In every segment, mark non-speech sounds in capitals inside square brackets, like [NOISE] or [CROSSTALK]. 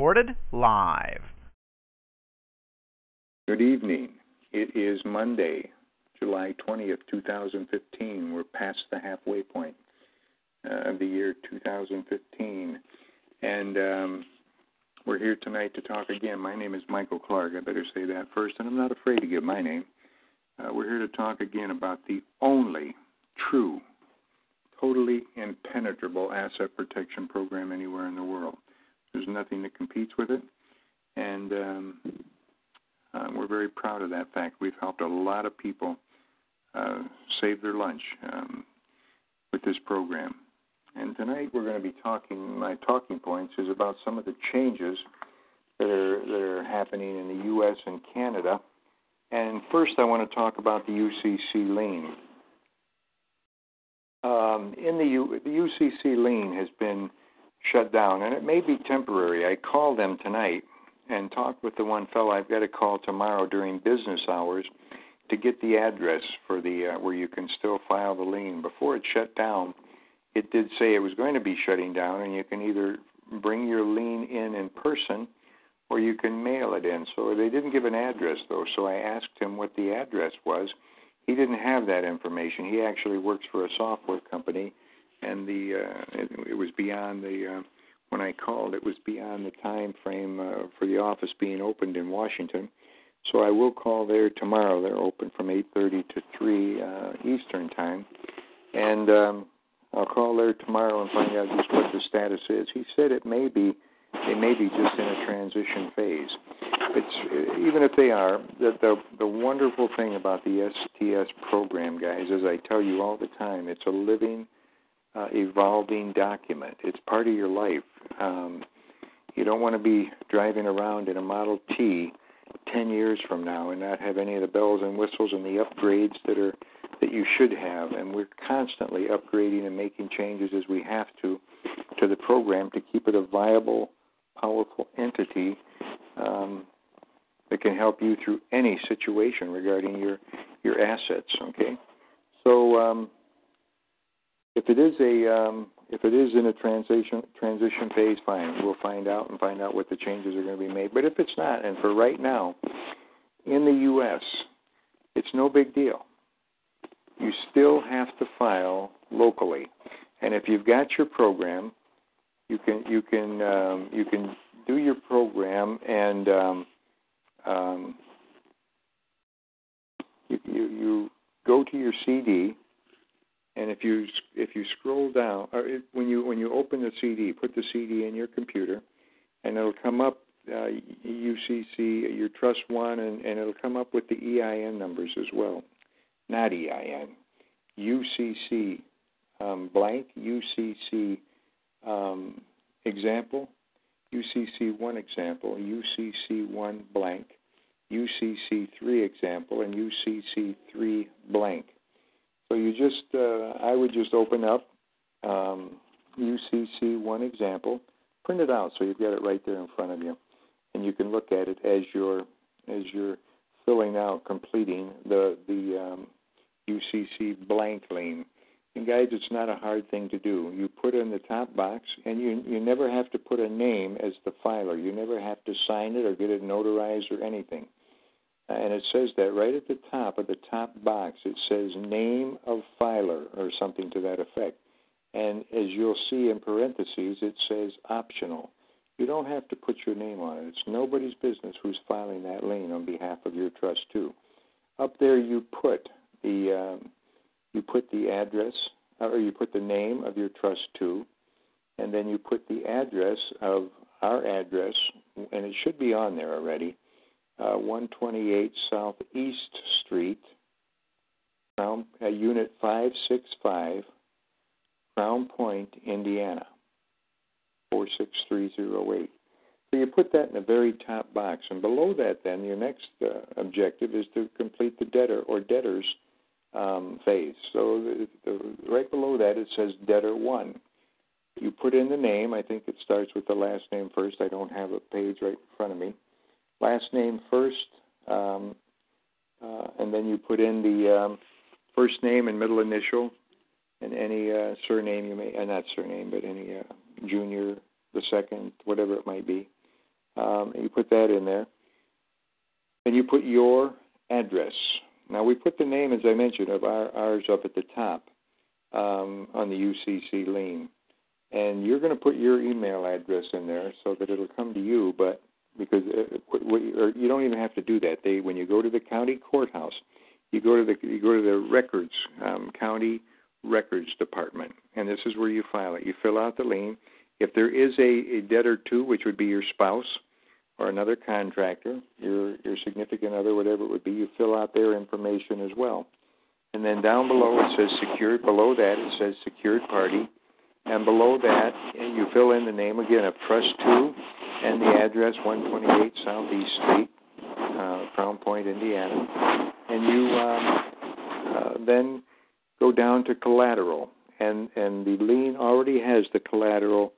Recorded live. Good evening. It is Monday, July 20th, 2015. We're past the halfway point uh, of the year 2015. And um, we're here tonight to talk again. My name is Michael Clark. I better say that first, and I'm not afraid to give my name. Uh, we're here to talk again about the only true, totally impenetrable asset protection program anywhere in the world. There's nothing that competes with it, and um, uh, we're very proud of that fact. We've helped a lot of people uh, save their lunch um, with this program. And tonight we're going to be talking. My talking points is about some of the changes that are that are happening in the U.S. and Canada. And first, I want to talk about the UCC lien. Um, in the U, the UCC lien has been shut down, and it may be temporary. I called them tonight and talked with the one fellow. I've got a call tomorrow during business hours to get the address for the uh, where you can still file the lien before it shut down it did say it was going to be shutting down, and you can either bring your lien in in person or you can mail it in. So they didn't give an address though. So I asked him what the address was. He didn't have that information. He actually works for a software company, and the uh, it, it was beyond the uh, when I called. It was beyond the time frame uh, for the office being opened in Washington. So I will call there tomorrow. They're open from 8:30 to 3 uh, Eastern time, and um, I'll call there tomorrow and find out just what the status is. He said it may be they may be just in a transition phase. It's even if they are, the the, the wonderful thing about the STS program, guys, as I tell you all the time, it's a living, uh, evolving document. It's part of your life. Um, you don't want to be driving around in a Model T ten years from now and not have any of the bells and whistles and the upgrades that are that you should have, and we're constantly upgrading and making changes as we have to to the program to keep it a viable, powerful entity um, that can help you through any situation regarding your your assets. Okay, so um, if it is a um, if it is in a transition transition phase, fine. We'll find out and find out what the changes are going to be made. But if it's not, and for right now, in the U.S., it's no big deal you still have to file locally. And if you've got your program, you can you can um, you can do your program and um, um, you, you you go to your CD, and if you if you scroll down, or when you when you open the CD, put the CD in your computer, and it'll come up uh, UCC, your Trust One, and, and it'll come up with the EIN numbers as well not EIN, UCC um, blank, UCC um, example, UCC 1 example, UCC 1 blank, UCC 3 example, and UCC 3 blank. So you just, uh, I would just open up um, UCC 1 example, print it out so you've got it right there in front of you, and you can look at it as you're as you're filling out, completing the the um, UCC blank lien. And guys, it's not a hard thing to do. You put in the top box, and you you never have to put a name as the filer. You never have to sign it or get it notarized or anything. And it says that right at the top of the top box. It says name of filer or something to that effect. And as you'll see in parentheses, it says optional. You don't have to put your name on it. It's nobody's business who's filing that lien on behalf of your trust too. Up there, you put the um, you put the address or you put the name of your trust to, and then you put the address of our address, and it should be on there already. Uh, 128 South East Street, uh, Unit 565, Crown Point, Indiana, 46308. So you put that in the very top box, and below that, then your next uh, objective is to complete the debtor or debtors um, phase. So the, the, right below that it says debtor one. You put in the name. I think it starts with the last name first. I don't have a page right in front of me. Last name first, um, uh, and then you put in the um, first name and middle initial, and any uh, surname you may, uh, not surname, but any uh, junior, the second, whatever it might be. Um, you put that in there. And you put your address. Now, we put the name, as I mentioned, of our, ours up at the top um, on the UCC lien. And you're going to put your email address in there so that it'll come to you, but because uh, you don't even have to do that. They, when you go to the county courthouse, you go to the you go to the records um, county records department, and this is where you file it. You fill out the lien. If there is a, a debtor too, which would be your spouse or another contractor, your your significant other, whatever it would be, you fill out their information as well. And then down below it says secured. Below that it says secured party, and below that you fill in the name again of Trust Two and the address 128 Southeast Street, uh, Crown Point, Indiana. And you um, uh, then go down to collateral, and and the lien already has the collateral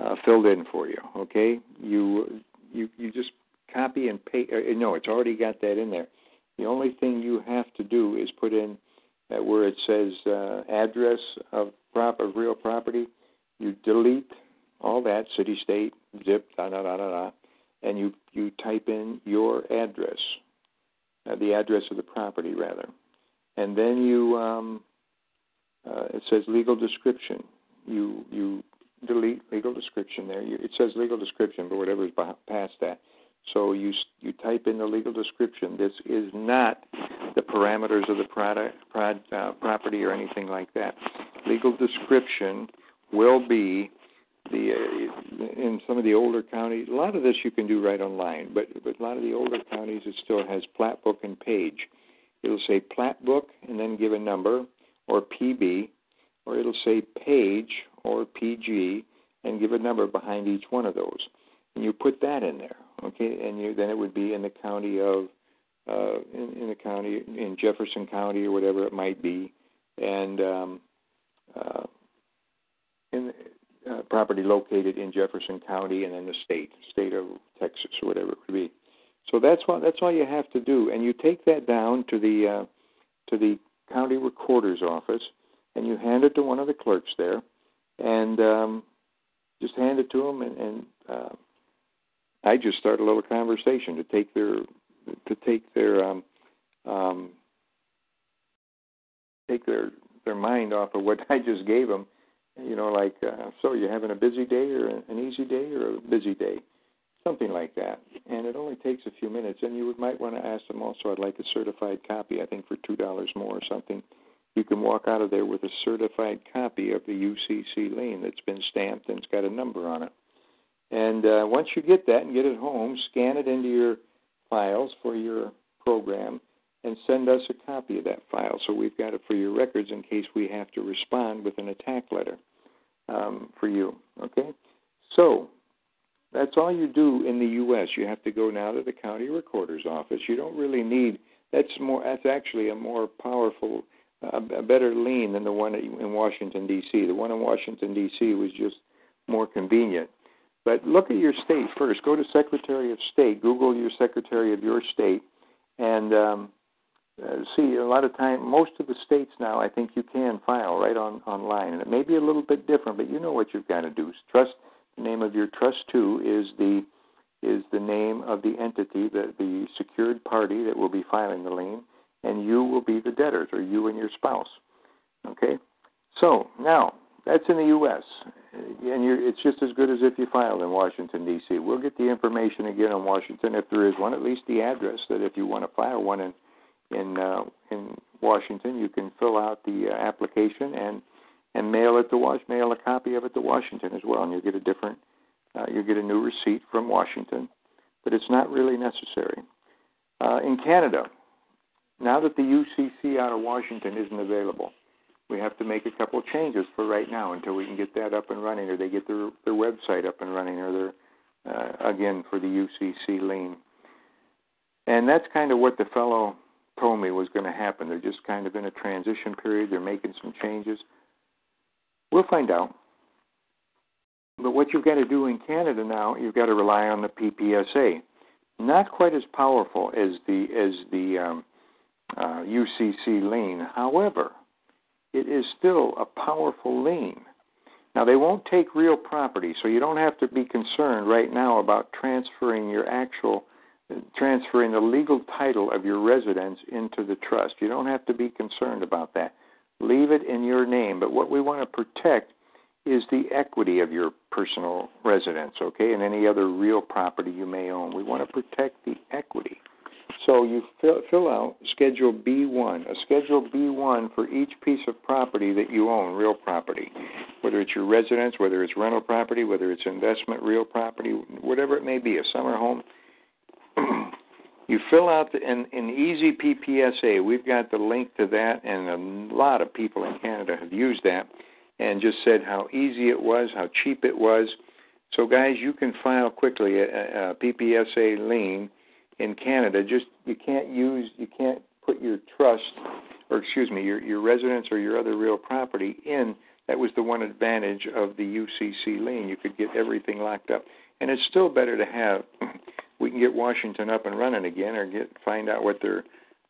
uh, filled in for you. Okay, you you you just copy and paste. Uh, no, it's already got that in there. The only thing you have to do is put in uh, where it says uh, address of prop of real property. You delete all that city, state, zip, da da da da da, and you you type in your address, uh, the address of the property rather, and then you um, uh, it says legal description. You you delete legal description there. You, it says legal description, but whatever is past that. So you you type in the legal description. This is not the parameters of the product, prod, uh, property or anything like that. Legal description will be the uh, in some of the older counties. A lot of this you can do right online, but but a lot of the older counties it still has plat book and page. It'll say plat book and then give a number or PB, or it'll say page or PG and give a number behind each one of those. And you put that in there, okay? And you, then it would be in the county of, uh, in, in the county, in Jefferson County or whatever it might be, and um, uh, in uh, property located in Jefferson County and then the state, state of Texas or whatever it would be. So that's what that's all you have to do, and you take that down to the uh, to the county recorder's office, and you hand it to one of the clerks there, and um, just hand it to them, and, and uh, I just start a little conversation to take their to take their um, um, take their their mind off of what [LAUGHS] I just gave them. You know, like, uh, so you're having a busy day or an easy day or a busy day, something like that. And it only takes a few minutes. And you would, might want to ask them also. I'd like a certified copy. I think for two dollars more or something you can walk out of there with a certified copy of the UCC lien that's been stamped and it's got a number on it. And uh, once you get that and get it home, scan it into your files for your program and send us a copy of that file so we've got it for your records in case we have to respond with an attack letter um, for you. Okay? So that's all you do in the U.S. You have to go now to the county recorder's office. You don't really need that's more that's actually a more powerful a, better lien than the one in Washington D.C. The one in Washington D.C. was just more convenient. But look at your state first. Go to Secretary of State. Google your Secretary of your state, and um, uh, see a lot of time. Most of the states now, I think you can file right on online, and it may be a little bit different, but you know what you've got to do. Trust the name of your trust two is the is the name of the entity, the the secured party that will be filing the lien and you will be the debtors, or you and your spouse. Okay? So, now, that's in the U.S., and you're, it's just as good as if you filed in Washington, D.C. We'll get the information again on Washington, if there is one, at least the address, that if you want to file one in, in, uh, in Washington, you can fill out the uh, application and and mail it to Was mail a copy of it to Washington as well, and you get a different, uh, you get a new receipt from Washington, but it's not really necessary. Uh, in Canada, now that the UCC out of Washington isn't available, we have to make a couple of changes for right now until we can get that up and running, or they get their their website up and running, or their uh, again for the UCC lien. And that's kind of what the fellow told me was going to happen. They're just kind of in a transition period. They're making some changes. We'll find out. But what you've got to do in Canada now, you've got to rely on the PPSA. Not quite as powerful as the as the um, uh, UCC lien. However, it is still a powerful lien. Now, they won't take real property, so you don't have to be concerned right now about transferring your actual, transferring the legal title of your residence into the trust. You don't have to be concerned about that. Leave it in your name. But what we want to protect is the equity of your personal residence, okay, and any other real property you may own. We want to protect the equity. So you fill, fill out Schedule B1, a Schedule B1 for each piece of property that you own, real property, whether it's your residence, whether it's rental property, whether it's investment, real property, whatever it may be, a summer home. You fill out the, in, in Easy PPSA. We've got the link to that, and a lot of people in Canada have used that and just said how easy it was, how cheap it was. So, guys, you can file quickly a, a PPSA lien in Canada, just you can't use you can't put your trust or excuse me your your residence or your other real property in. That was the one advantage of the UCC lien. You could get everything locked up, and it's still better to have. We can get Washington up and running again, or get find out what their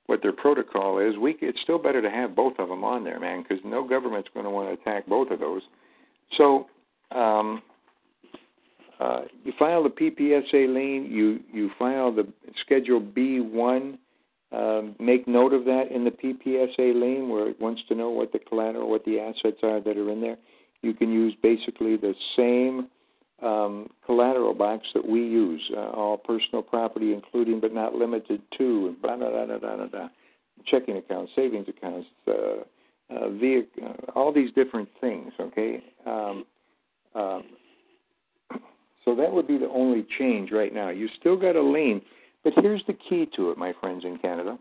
what their protocol is. We it's still better to have both of them on there, man, because no government's going to want to attack both of those. So um, uh, you file the PPSA lien. You you file the Schedule B1. Um, make note of that in the PPSA lien, where it wants to know what the collateral, what the assets are that are in there. You can use basically the same um, collateral box that we use, uh, all personal property, including but not limited to, blah, blah, blah, blah, blah, blah, checking accounts, savings accounts, uh, uh, via, uh, all these different things. Okay. Um, um, so that would be the only change right now. You still got a lien, but here's the key to it, my friends in Canada.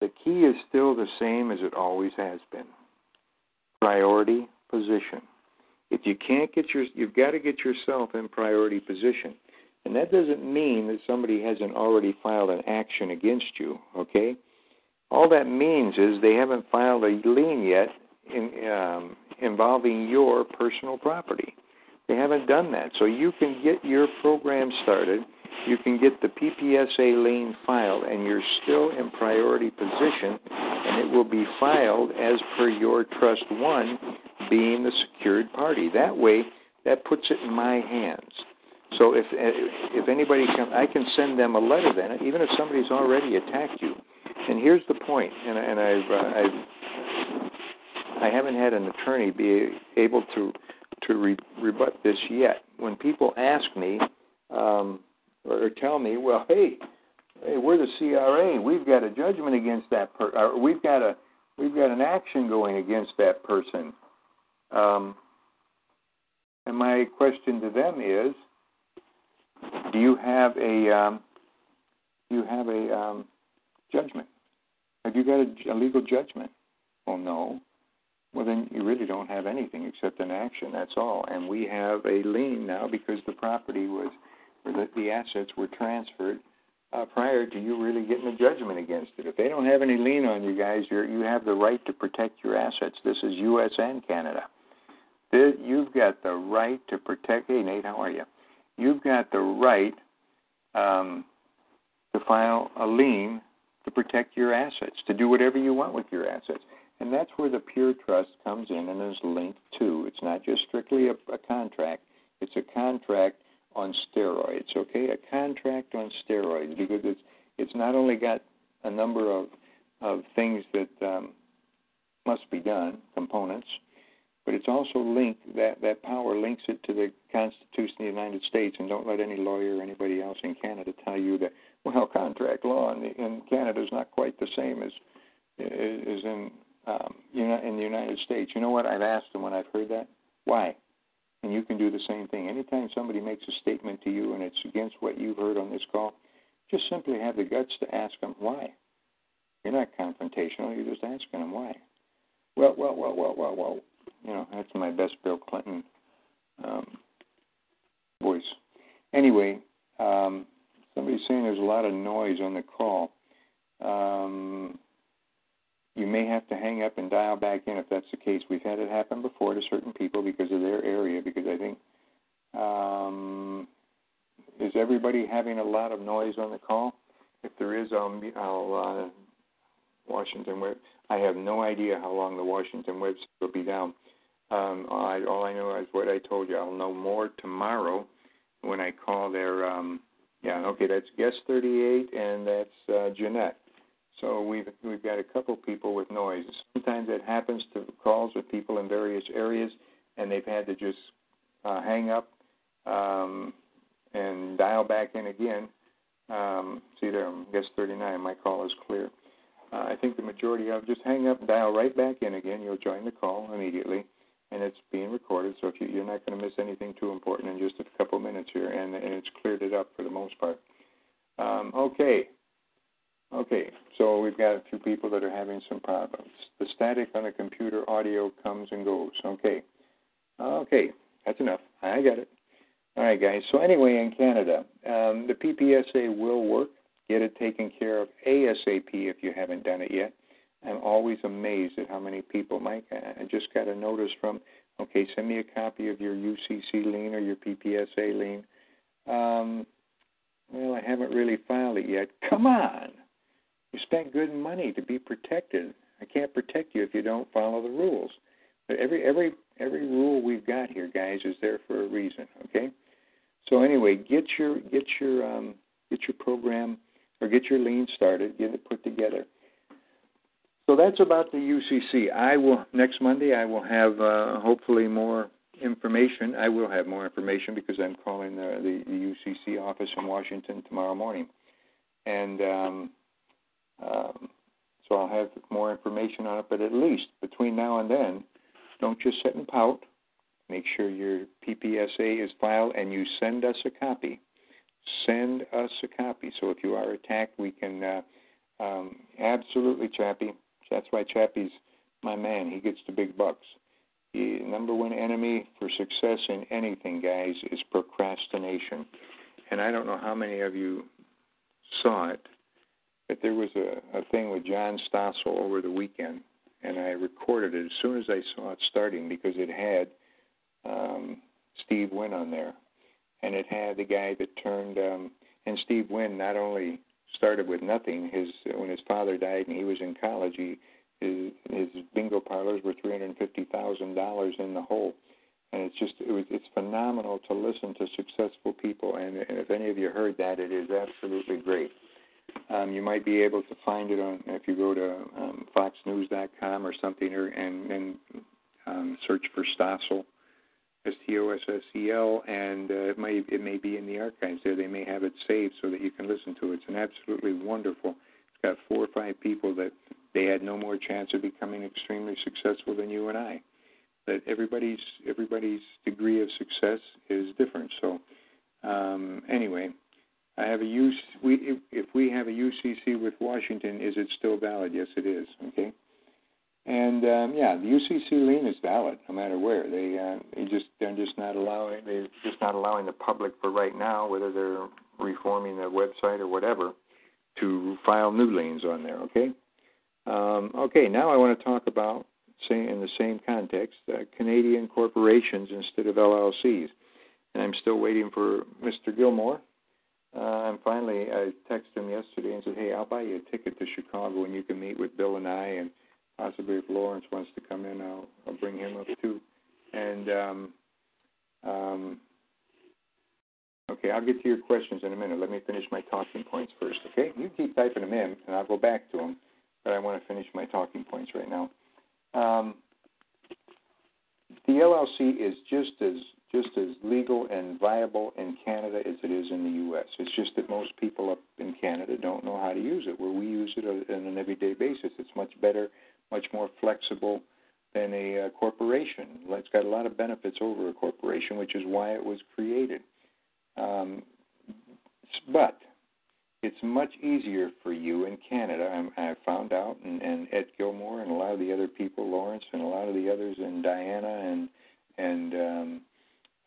The key is still the same as it always has been. Priority position. If you can't get your, you've got to get yourself in priority position. And that doesn't mean that somebody hasn't already filed an action against you, okay? All that means is they haven't filed a lien yet in, um, involving your personal property. They haven't done that. So you can get your program started. You can get the PPSA lien filed, and you're still in priority position, and it will be filed as per your Trust 1 being the secured party. That way, that puts it in my hands. So if if anybody can, I can send them a letter then, even if somebody's already attacked you. And here's the point, and, and I've, uh, I've I haven't had an attorney be able to to re- rebut this yet. When people ask me um, or tell me, well, hey, hey, we're the CRA, we've got a judgment against that per, we've got a we've got an action going against that person. Um, and my question to them is, do you have a um, do you have a um, judgment? Have you got a, a legal judgment? Well, no well, then you really don't have anything except an action. That's all. And we have a lien now because the property was, or the, the assets were transferred uh, prior to you really getting a judgment against it. If they don't have any lien on you guys, you're, you have the right to protect your assets. This is U.S. and Canada. You've got the right to protect. Hey, Nate, how are you? You've got the right um, to file a lien to protect your assets, to do whatever you want with your assets. And that's where the pure trust comes in and is linked to. It's not just strictly a, a contract, it's a contract on steroids, okay? A contract on steroids because it's it's not only got a number of of things that um, must be done, components, but it's also linked that that power links it to the Constitution of the United States. And don't let any lawyer or anybody else in Canada tell you that well, contract law in, the, in Canada is not quite the same as is in um, you know in the United States. You know what I've asked them when I've heard that? Why? And you can do the same thing. Anytime somebody makes a statement to you and it's against what you've heard on this call, just simply have the guts to ask them why. You're not confrontational. You're just asking them why. well, well, well, well, well, well. You know, that's my best Bill Clinton um, voice. Anyway, um, somebody's saying there's a lot of noise on the call. Um, you may have to hang up and dial back in if that's the case. We've had it happen before to certain people because of their area. Because I think um, is everybody having a lot of noise on the call? If there is, I'll, I'll uh, Washington Web. I have no idea how long the Washington website will be down. Um, I, all I know is what I told you. I'll know more tomorrow when I call their. Um, yeah, okay, that's guest 38, and that's uh, Jeanette. So we've we've got a couple people with noise. Sometimes it happens to calls with people in various areas, and they've had to just uh, hang up um, and dial back in again. Um, see there, guest 39. My call is clear. Uh, I think the majority of just hang up dial right back in again. You'll join the call immediately, and it's being recorded. So if you, you're not going to miss anything too important in just a couple minutes here, and, and it's cleared it up for the most part. Um, okay. Okay, so we've got a few people that are having some problems. The static on the computer audio comes and goes. Okay. Okay, that's enough. I got it. All right, guys. So, anyway, in Canada, um, the PPSA will work. Get it taken care of ASAP if you haven't done it yet. I'm always amazed at how many people, Mike, I just got a notice from, okay, send me a copy of your UCC lien or your PPSA lien. Um, well, I haven't really filed it yet. Come on. You spent good money to be protected. I can't protect you if you don't follow the rules. But every every every rule we've got here, guys, is there for a reason. Okay. So anyway, get your get your um, get your program or get your lien started, get it put together. So that's about the UCC. I will next Monday. I will have uh, hopefully more information. I will have more information because I'm calling the, the, the UCC office in Washington tomorrow morning, and um, um, so I'll have more information on it. But at least between now and then, don't just sit and pout. Make sure your PPSA is filed and you send us a copy. Send us a copy. So if you are attacked, we can uh, um, absolutely Chappie. That's why Chappie's my man. He gets the big bucks. The number one enemy for success in anything, guys, is procrastination. And I don't know how many of you saw it but there was a, a thing with John Stossel over the weekend, and I recorded it as soon as I saw it starting because it had um, Steve Wynn on there, and it had the guy that turned. Um, and Steve Wynn not only started with nothing. His when his father died and he was in college, he his his bingo parlors were three hundred fifty thousand dollars in the hole, and it's just it was it's phenomenal to listen to successful people. And, and if any of you heard that, it is absolutely great. Um, you might be able to find it on if you go to um, FoxNews.com or something, or and, and um, search for Stossel, S T O S S E L, and uh, it may it may be in the archives there. They may have it saved so that you can listen to it. It's an absolutely wonderful. It's got four or five people that they had no more chance of becoming extremely successful than you and I. That everybody's everybody's degree of success is different. So um, anyway, I have a UC, we if we have a UCC with Washington, is it still valid? Yes, it is. Okay. And um, yeah, the UCC lien is valid no matter where. They uh, they just they're just not allowing they're just not allowing the public for right now, whether they're reforming the website or whatever, to file new liens on there. Okay. Um, okay. Now I want to talk about say in the same context uh, Canadian corporations instead of LLCs. And I'm still waiting for Mr. Gilmore uh, and finally, I texted him yesterday and said, "Hey, I'll buy you a ticket to Chicago, and you can meet with Bill and I, and possibly if Lawrence wants to come in, I'll, I'll bring him up too." And um, um, okay, I'll get to your questions in a minute. Let me finish my talking points first. Okay, you keep typing them in, and I'll go back to them. But I want to finish my talking points right now. Um, the LLC is just as just as legal and viable in Canada as it is in the U.S. It's just that most people up in Canada don't know how to use it, where we use it on an everyday basis. It's much better, much more flexible than a uh, corporation. It's got a lot of benefits over a corporation, which is why it was created. Um, but it's much easier for you in Canada. I'm, I found out, and, and Ed Gilmore and a lot of the other people, Lawrence and a lot of the others, and Diana and and um,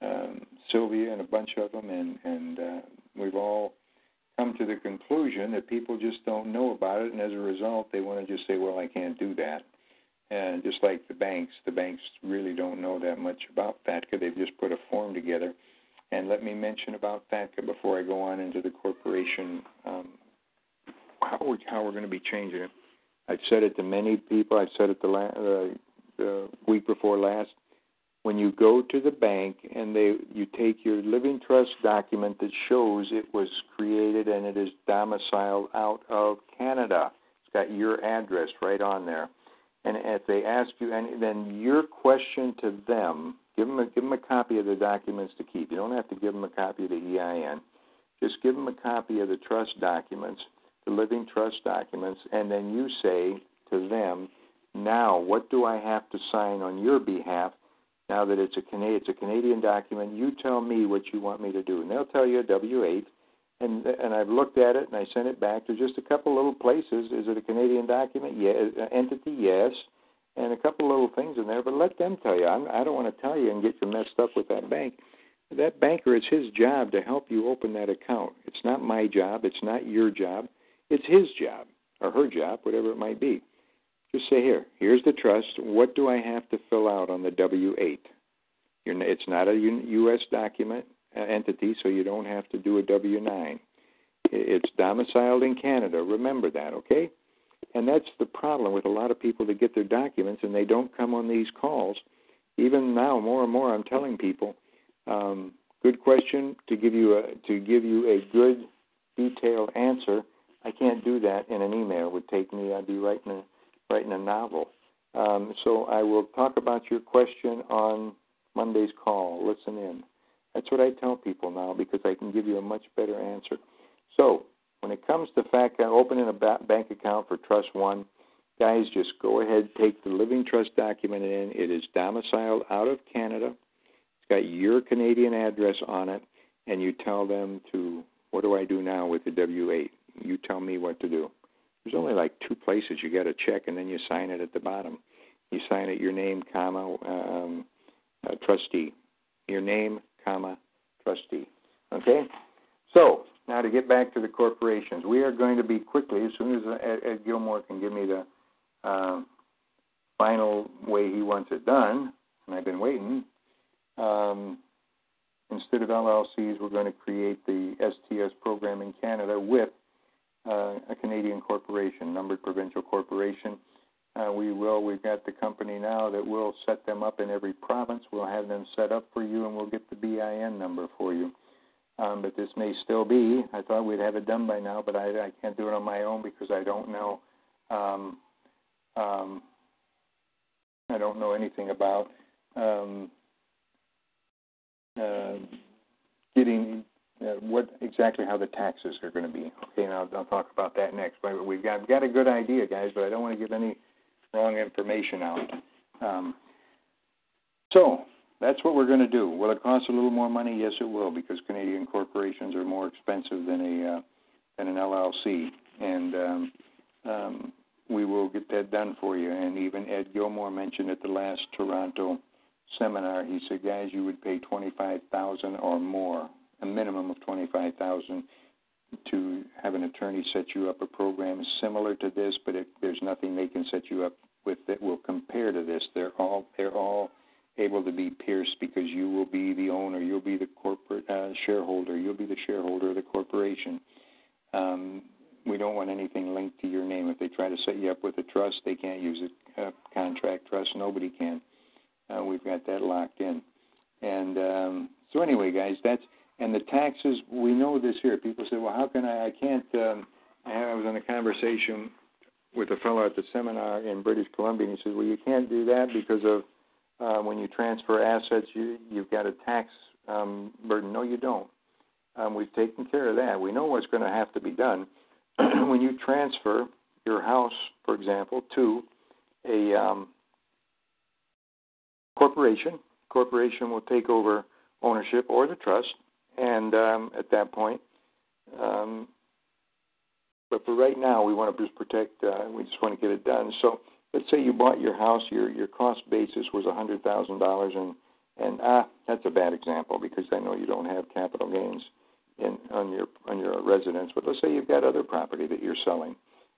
um, Sylvia and a bunch of them, and and uh, we've all come to the conclusion that people just don't know about it, and as a result, they want to just say, "Well, I can't do that." And just like the banks, the banks really don't know that much about FATCA. They've just put a form together and let me mention about FATCA before I go on into the corporation, um, how, we, how we're going to be changing it. I've said it to many people. I've said it the, la- uh, the week before last. When you go to the bank and they you take your living trust document that shows it was created and it is domiciled out of Canada, it's got your address right on there. And if they ask you, and then your question to them Give them a, give them a copy of the documents to keep. You don't have to give them a copy of the EIN. Just give them a copy of the trust documents, the living trust documents, and then you say to them, now what do I have to sign on your behalf? Now that it's a Canadian, it's a Canadian document, you tell me what you want me to do, and they'll tell you a W-8. And and I've looked at it and I sent it back. There's just a couple little places. Is it a Canadian document? Yeah. Uh, entity? Yes and a couple little things in there, but let them tell you. I'm, I don't want to tell you and get you messed up with that bank. That banker, it's his job to help you open that account. It's not my job. It's not your job. It's his job or her job, whatever it might be. Just say here, here's the trust. What do I have to fill out on the W-8? You're, it's not a U.S. document uh, entity, so you don't have to do a W-9. It's domiciled in Canada. Remember that, okay? And that's the problem with a lot of people that get their documents and they don't come on these calls. Even now, more and more, I'm telling people, um, good question to give you a to give you a good detailed answer. I can't do that in an email. It would take me. I'd be writing writing a novel. Um, so I will talk about your question on Monday's call. Listen in. That's what I tell people now because I can give you a much better answer. So when it comes to fact opening a bank account for Trust One, guys, just go ahead, take the living trust document in. It is domiciled out of Canada. It's got your Canadian address on it, and you tell them to, what do I do now with the W-8? You tell me what to do. There's only like two places you got to check, and then you sign it at the bottom. You sign it your name, comma, um, uh, trustee. Your name, comma, trustee. Okay? So now, to get back to the corporations, we are going to be quickly, as soon as Ed, Ed Gilmore can give me the uh, final way he wants it done, and I've been waiting. Um, instead of LLCs, we're going to create the STS program in Canada with uh, a Canadian corporation, numbered provincial corporation. Uh, we will. We've got the company now that will set them up in every province. We'll have them set up for you, and we'll get the BIN number for you um, but this may still be. I thought we'd have it done by now, but I, I can't do it on my own because I don't know. Um, um, I don't know anything about um, uh, getting what exactly how the taxes are going to be. Okay, and I'll, I'll talk about that next. But we've got, we've got a good idea, guys, but I don't want to give any wrong information out. Um, so that's what we're going to do. Will it cost a little more money? Yes, it will, because Canadian corporations are more expensive than a uh, than an LLC, and um, um, we will get that done for you. And even Ed Gilmore mentioned at the last Toronto seminar, he said, guys, you would pay twenty five thousand or more, a minimum of twenty five thousand to have an attorney set you up a program similar to this, but it, there's nothing they can set you up with that will compare to this. They're all they're all able to be pierced because you will be the owner, you'll be the corporate uh, shareholder, you'll be the shareholder of the corporation. Um, we don't want anything linked to your name. If they try to set you up with a trust, they can't use a, a contract trust. Nobody can. Uh, we've got that locked in. And um, so anyway, guys, that's and the taxes. We know this here. People say, "Well, how can I? I can't." Um, I was in a conversation with a fellow at the seminar in British Columbia, and he says, "Well, you can't do that because of uh, when you transfer assets, you, you've got a tax um, burden. No, you don't. Um, we've taken care of that. We know what's going to have to be done. [CLEARS THROAT] when you transfer your house, for example, to a um, corporation, corporation will take over ownership or the trust, and um, at that point, um, But for right now, we want to just protect. Uh, we just want to get it done. So let's say you bought your house. Your your cost basis was a hundred thousand dollars, and and ah, that's a bad example because I know you don't have capital gains in on your on your residence. But let's say you've got other property that you're selling,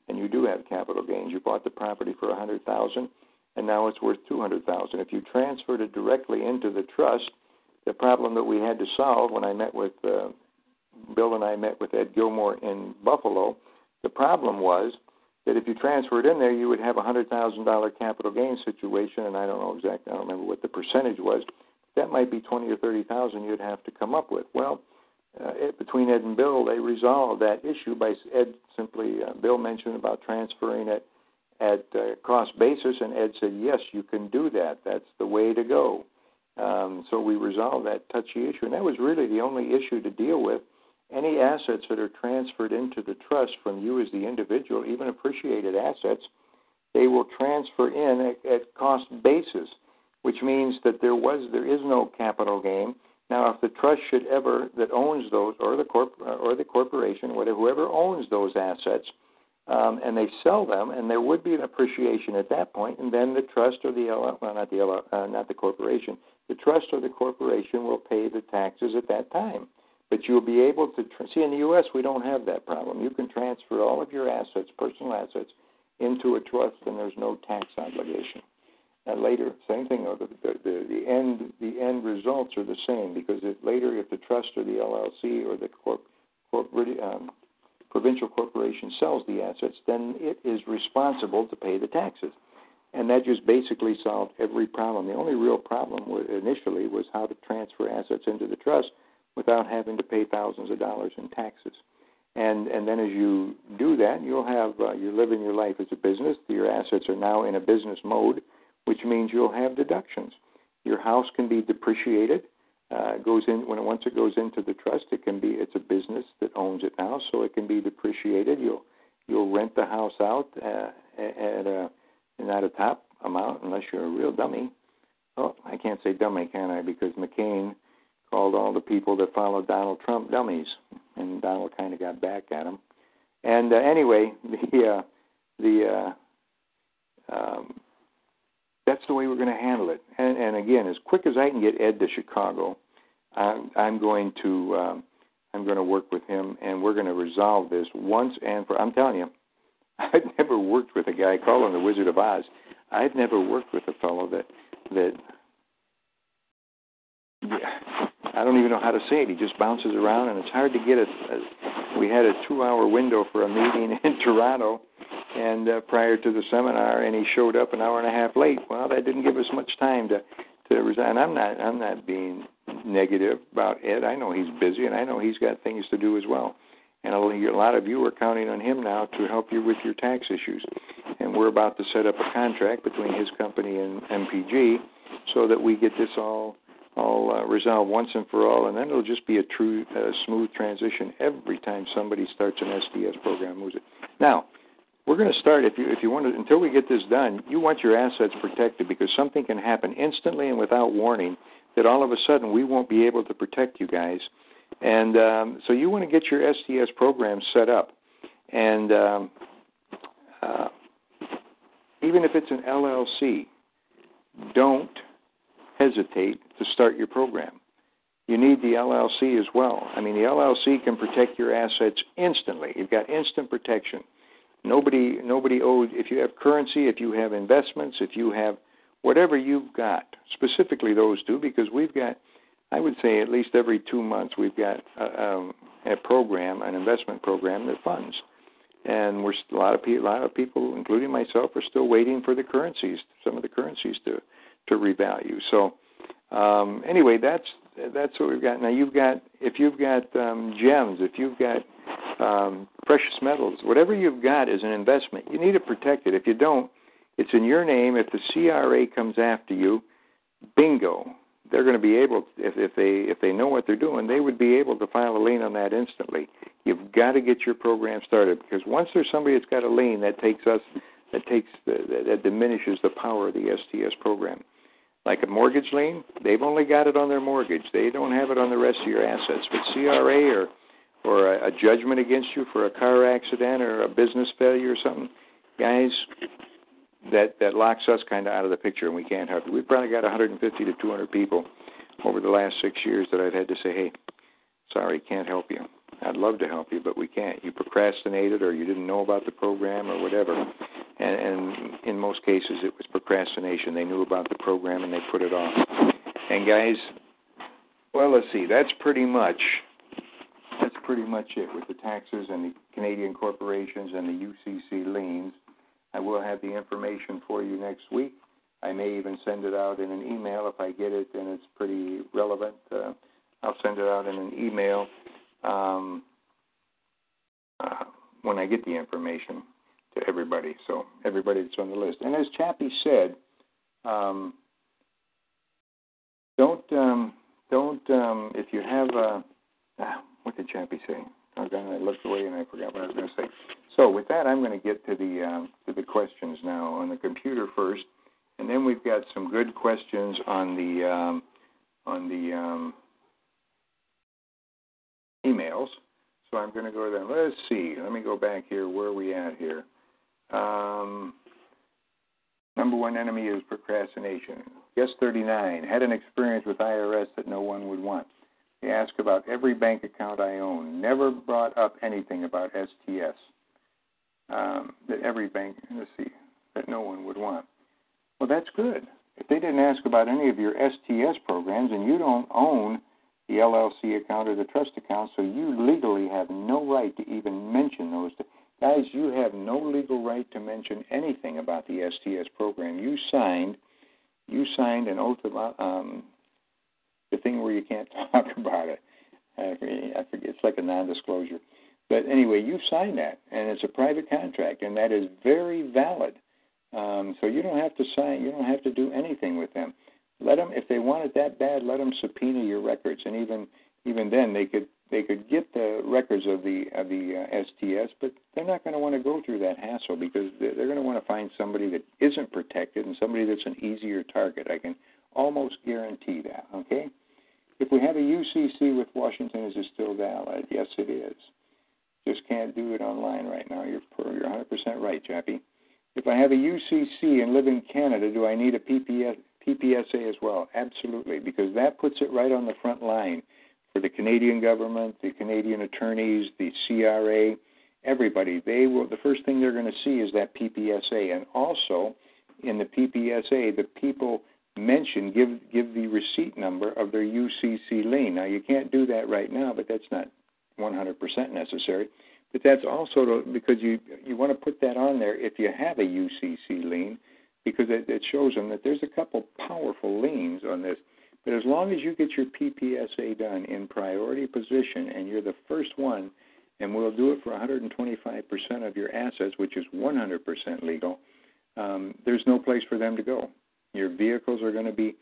and you do have capital gains. You bought the property for a hundred thousand, and now it's worth two hundred thousand. If you transferred it directly into the trust, the problem that we had to solve when I met with uh, Bill and I met with Ed Gilmore in Buffalo, the problem was that if you transferred in there, you would have a hundred thousand dollar capital gain situation, and I don't know exactly, I don't remember what the percentage was. That might be twenty or thirty thousand you'd have to come up with. Well, uh, it, between Ed and Bill, they resolved that issue by Ed simply. Uh, Bill mentioned about transferring it at uh, cost basis, and Ed said, "Yes, you can do that. That's the way to go." Um, so we resolved that touchy issue, and that was really the only issue to deal with any assets that are transferred into the trust from you as the individual, even appreciated assets, they will transfer in at, at cost basis, which means that there was there is no capital gain. Now, if the trust should ever that owns those, or the corp or the corporation, whatever whoever owns those assets, um, and they sell them, and there would be an appreciation at that point, and then the trust or the well, not the uh, not the corporation, the trust or the corporation will pay the taxes at that time. But you'll be able to see in the U.S. we don't have that problem. You can transfer all of your assets, personal assets, into a trust, and there's no tax obligation. And later, same thing. The, the, the, end the end results are the same because if later, if the trust or the LLC or the corp, um, provincial corporation sells the assets, then it is responsible to pay the taxes. And that just basically solved every problem. The only real problem initially was how to transfer assets into the trust without having to pay thousands of dollars in taxes. And and then as you do that, you'll have uh, you're living your life as a business. Your assets are now in a business mode, which means you'll have deductions. Your house can be depreciated. Uh, goes in when it, once it goes into the trust, it can be it's a business that owns it now, so it can be depreciated. You'll you'll rent the house out uh, at a not a top amount unless you're a real dummy. Oh, I can't say dummy, can I? Because McCain called all the people that followed Donald Trump dummies, and Donald kind of got back at him. And uh, anyway, [LAUGHS] the uh, the uh, um, that's the way we're going to handle it. And, and again, as quick as I can get Ed to Chicago, I'm, I'm going to um, I'm going to work with him, and we're going to resolve this once and for. I'm telling you, I've [LAUGHS] never worked with a guy. him the Wizard of Oz. I've never worked with a fellow that that I don't even know how to say it. He just bounces around, and it's hard to get it. We had a two-hour window for a meeting [LAUGHS] in Toronto, and uh, prior to the seminar, and he showed up an hour and a half late. Well, that didn't give us much time to to resign. I'm not I'm not being negative about Ed. I know he's busy, and I know he's got things to do as well. And a lot of you are counting on him now to help you with your tax issues. And we're about to set up a contract between his company and MPG so that we get this all all uh, resolved once and for all, and then it'll just be a true, uh, smooth transition every time somebody starts an STS program. Moves it. Now, we're going to start. If you if you want to, until we get this done, you want your assets protected because something can happen instantly and without warning that all of a sudden we won't be able to protect you guys. And um, so you want to get your STS program set up, and um, uh, even if it's an LLC, don't hesitate to start your program. You need the LLC as well. I mean, the LLC can protect your assets instantly. You've got instant protection. Nobody, nobody owes. If you have currency, if you have investments, if you have whatever you've got, specifically those two, because we've got, I would say, at least every two months, we've got a, um, a program, an investment program that funds, and we're a lot of people, a lot of people, including myself, are still waiting for the currencies, some of the currencies to to revalue. So um, anyway, that's that's what we've got. Now you've got if you've got um, gems, if you've got um, precious metals, whatever you've got is an investment. You need to protect it. If you don't, it's in your name. If the CRA comes after you, bingo, they're going to be able. If, if they if they know what they're doing, they would be able to file a lien on that instantly. You've got to get your program started because once there's somebody that's got a lien, that takes us that takes the, that diminishes the power of the STS program like a mortgage lien, they've only got it on their mortgage. They don't have it on the rest of your assets. But CRA or or a, a judgment against you for a car accident or a business failure or something, guys, that that locks us kind of out of the picture, and we can't help you. We've probably got 150 to 200 people over the last six years that I've had to say, hey, sorry, can't help you. I'd love to help you, but we can't. You procrastinated, or you didn't know about the program, or whatever. And, and in most cases, it was procrastination. They knew about the program and they put it off. And guys, well, let's see. That's pretty much that's pretty much it with the taxes and the Canadian corporations and the UCC liens. I will have the information for you next week. I may even send it out in an email if I get it and it's pretty relevant. Uh, I'll send it out in an email um, uh, when I get the information to everybody. So everybody that's on the list. And as Chappie said, um, don't um, don't um, if you have a ah, what did Chappie say? Oh, God, I looked away and I forgot what I was going to say. So with that, I'm going to get to the um, to the questions now on the computer first, and then we've got some good questions on the um, on the um, emails. So I'm going to go to them. Let's see. Let me go back here. Where are we at here? Um, number one enemy is procrastination. Guest 39 had an experience with IRS that no one would want. They ask about every bank account I own. Never brought up anything about STS. Um, that every bank, let's see, that no one would want. Well, that's good. If they didn't ask about any of your STS programs and you don't own the LLC account or the trust account, so you legally have no right to even mention those. Guys, you have no legal right to mention anything about the STS program. You signed, you signed an oath of um, the thing where you can't [LAUGHS] talk about it. I forget, I forget, it's like a non-disclosure. But anyway, you signed that, and it's a private contract, and that is very valid. Um, so you don't have to sign. You don't have to do anything with them. Let them, if they want it that bad, let them subpoena your records, and even even then they could they could get the records of the of the uh, STS, but they're not going to want to go through that hassle because they're going to want to find somebody that isn't protected and somebody that's an easier target. I can almost guarantee that. Okay. If we have a UCC with Washington, is it still valid? Yes, it is. Just can't do it online right now. You're you're 100% right, Chappie. If I have a UCC and live in Canada, do I need a PPS, PPSA as well? Absolutely, because that puts it right on the front line for the Canadian government, the Canadian attorneys, the CRA, everybody. They will. The first thing they're going to see is that PPSA, and also in the PPSA, the people mention give give the receipt number of their UCC lien. Now you can't do that right now, but that's not 100% necessary. But that's also to, because you you want to put that on there if you have a UCC lien, because it, it shows them that there's a couple powerful liens on this. But as long as you get your PPSA done in priority position and you're the first one, and we'll do it for 125% of your assets, which is 100% legal, um, there's no place for them to go. Your vehicles are going to be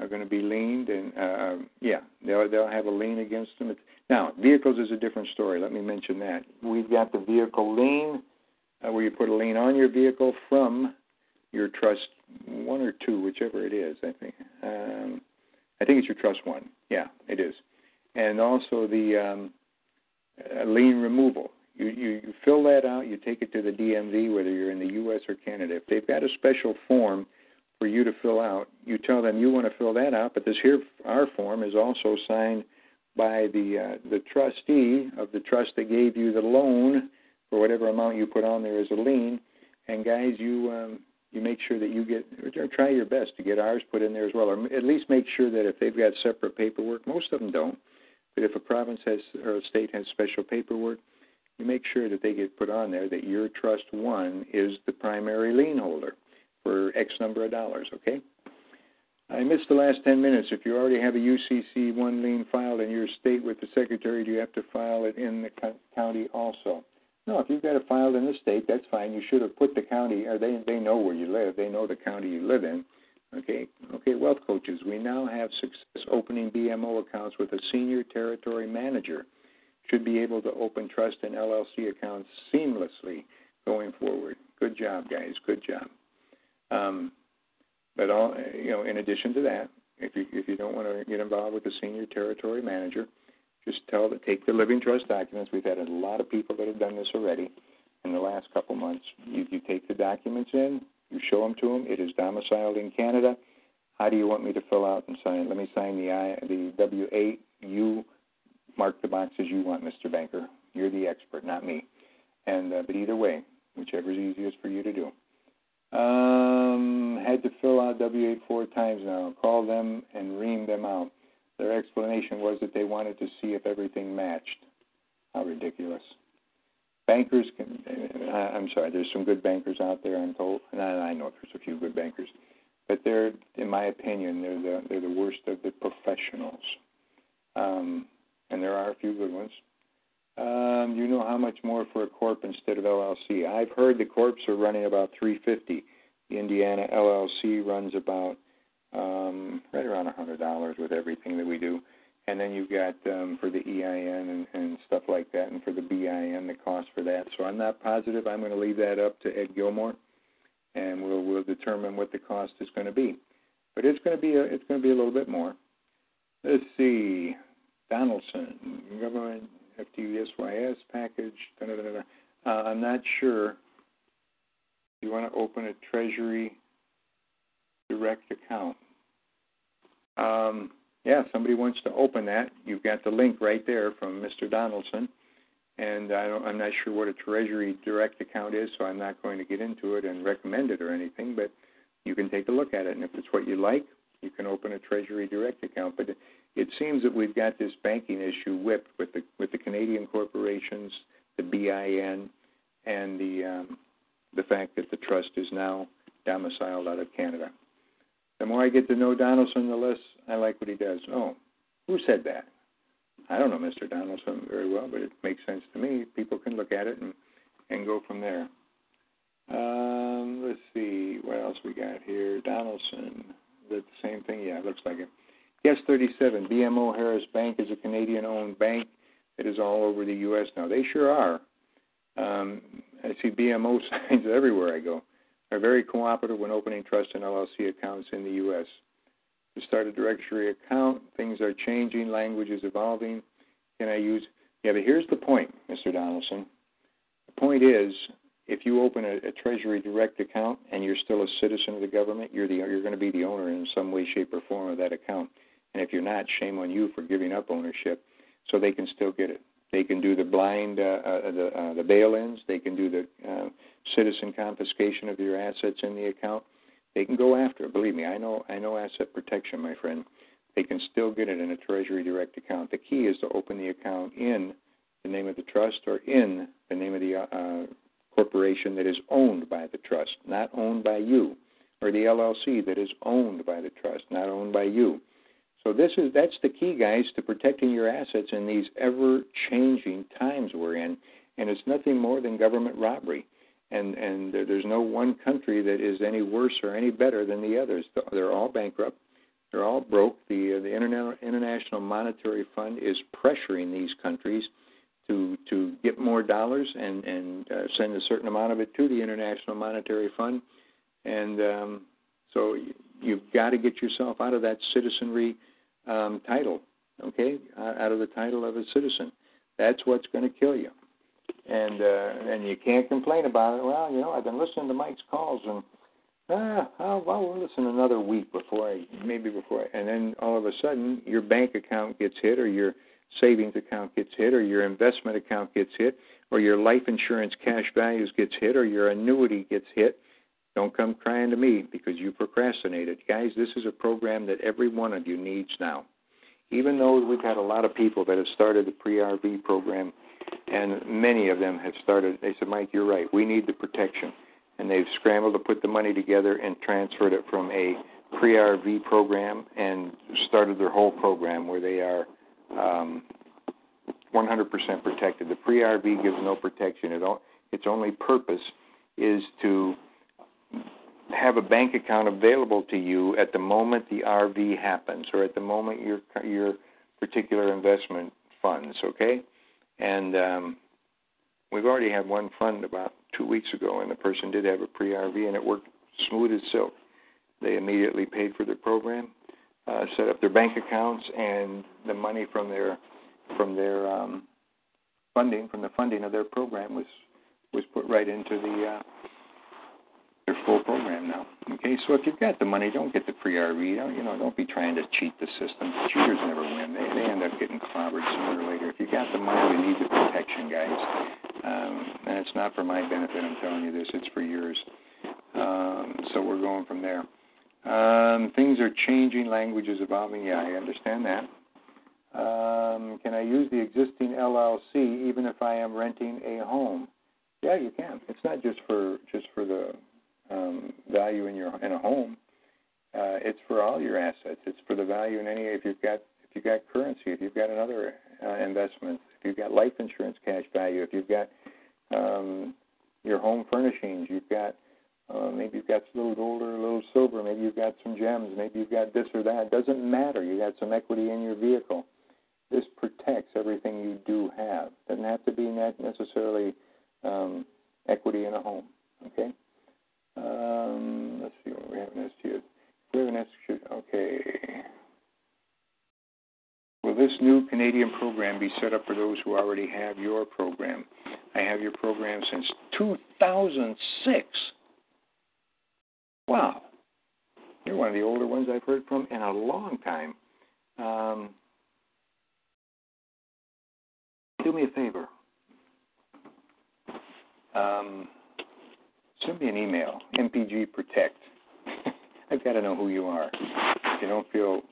are going to be liened, and uh, yeah, they'll they'll have a lien against them. Now, vehicles is a different story. Let me mention that we've got the vehicle lien, uh, where you put a lien on your vehicle from your trust one or two, whichever it is. I think um, I think it's your trust one. Yeah, it is, and also the um, uh, lien removal. You, you you fill that out. You take it to the DMV, whether you're in the U.S. or Canada. If they've got a special form for you to fill out. You tell them you want to fill that out, but this here our form is also signed by the uh, the trustee of the trust that gave you the loan for whatever amount you put on there as a lien. And guys, you um, you make sure that you get or try your best to get ours put in there as well, or at least make sure that if they've got separate paperwork, most of them don't, but if a province has or a state has special paperwork, you make sure that they get put on there that your trust one is the primary lien holder for X number of dollars, okay? I missed the last 10 minutes. If you already have a UCC 1 lien filed in your state with the secretary, do you have to file it in the county also? No, if you've got it filed in the state, that's fine. You should have put the county, or they, they know where you live. They know the county you live in. Okay, okay, wealth coaches. We now have success opening BMO accounts with a senior territory manager. Should be able to open trust and LLC accounts seamlessly going forward. Good job, guys. Good job. Um, but all, you know, in addition to that, if you if you don't want to get involved with the senior territory manager, Just tell the take the living trust documents. We've had a lot of people that have done this already in the last couple months. You, you take the documents in, you show them to them. It is domiciled in Canada. How do you want me to fill out and sign? Let me sign the I, the W eight. You mark the boxes you want, Mr. Banker. You're the expert, not me. And uh, but either way, whichever is easiest for you to do. Um, had to fill out W eight four times now. Call them and ream them out. Their explanation was that they wanted to see if everything matched. How ridiculous. Bankers can, I'm sorry, there's some good bankers out there, I'm told, and I know there's a few good bankers, but they're, in my opinion, they're the, they're the worst of the professionals. Um, and there are a few good ones. Um, you know how much more for a corp instead of LLC? I've heard the corps are running about 350. The Indiana LLC runs about um, right around a hundred dollars with everything that we do. And then you've got um, for the EIN and, and stuff like that, and for the BIN, the cost for that. So I'm not positive. I'm going to leave that up to Ed Gilmore, and we'll we'll determine what the cost is going to be. But it's going to be a, it's going to be a little bit more. Let's see, Donaldson government FTUSYS package. Da, da, da, uh, I'm not sure. You want to open a Treasury direct account. Um, yeah, somebody wants to open that. You've got the link right there from Mr. Donaldson. And I don't, I'm not sure what a Treasury direct account is, so I'm not going to get into it and recommend it or anything, but you can take a look at it. And if it's what you like, you can open a Treasury direct account. But it, seems that we've got this banking issue whipped with the with the Canadian corporations, the BIN, and the um, the fact that the trust is now domiciled out of Canada. The more I get to know Donaldson, the less I like what he does. Oh, who said that? I don't know Mr. Donaldson very well, but it makes sense to me. People can look at it and and go from there. Um, let's see what else we got here. Donaldson, the same thing. Yeah, looks like it. Yes, 37. BMO Harris Bank is a Canadian-owned bank that is all over the U.S. now. They sure are. Um, I see BMO [LAUGHS] signs everywhere I go are very cooperative when opening trust and LLC accounts in the U.S. To start a directory account, things are changing, language is evolving. Can I use? Yeah, but here's the point, Mr. Donaldson. The point is, if you open a, a Treasury Direct account and you're still a citizen of the government, you're the you're going to be the owner in some way, shape, or form of that account. And if you're not, shame on you for giving up ownership. So they can still get it. They can do the blind, uh, uh, the, uh, the bail-ins. They can do the uh, citizen confiscation of your assets in the account. They can go after it. Believe me, I know. I know asset protection, my friend. They can still get it in a Treasury Direct account. The key is to open the account in the name of the trust or in the name of the uh, corporation that is owned by the trust, not owned by you, or the LLC that is owned by the trust, not owned by you. So this is that's the key, guys, to protecting your assets in these ever-changing times we're in, and it's nothing more than government robbery. And and there's no one country that is any worse or any better than the others. They're all bankrupt. They're all broke. The uh, the International Monetary Fund is pressuring these countries to to get more dollars and and uh, send a certain amount of it to the International Monetary Fund, and um, so you've got to get yourself out of that citizenry um, title, okay, out of the title of a citizen. That's what's going to kill you. And uh, and you can't complain about it. Well, you know, I've been listening to Mike's calls, and ah, oh, well, we'll listen another week before I, maybe before, I, and then all of a sudden your bank account gets hit, or your savings account gets hit, or your investment account gets hit, or your life insurance cash values gets hit, or your annuity gets hit, don't come crying to me because you procrastinated. Guys, this is a program that every one of you needs now. Even though we've had a lot of people that have started the pre RV program, and many of them have started, they said, Mike, you're right. We need the protection. And they've scrambled to put the money together and transferred it from a pre RV program and started their whole program where they are um, 100% protected. The pre RV gives no protection at all. Its only purpose is to have a bank account available to you at the moment the RV happens or at the moment your your particular investment funds, okay? And um, we've already had one fund about two weeks ago, and the person did have a pre-RV, and it worked smooth as silk. They immediately paid for their program, uh, set up their bank accounts, and the money from their from their um, funding, from the funding of their program, was was put right into the uh, full program now. Okay, so if you've got the money, don't get the free RV. Don't you know? Don't be trying to cheat the system. Cheaters never win. They they end up getting clobbered sooner or later. If you've got the money, we need the protection, guys. Um, and it's not for my benefit. I'm telling you this. It's for yours. Um, so we're going from there. Um, things are changing. Language is evolving. Yeah, I understand that. Um, can I use the existing LLC even if I am renting a home? Yeah, you can. It's not just for just for the um, value in your in a home. Uh, it's for all your assets. It's for the value in any if you've got if you've got currency, if you've got another uh, investment, if you've got life insurance cash value, if you've got um, your home furnishings, you've got uh, maybe you've got a little gold or a little silver, maybe you've got some gems, maybe you've got this or that. It doesn't matter. You got some equity in your vehicle. This protects everything you do have. Doesn't have to be necessarily um, equity in a home. Okay. Um, let's see what we have an STS. We have an STS. Okay. Will this new Canadian program be set up for those who already have your program? I have your program since 2006. Wow. You're one of the older ones I've heard from in a long time. Um, do me a favor. Um, send me an email, MPG Protect. [LAUGHS] I've got to know who you are. If you don't feel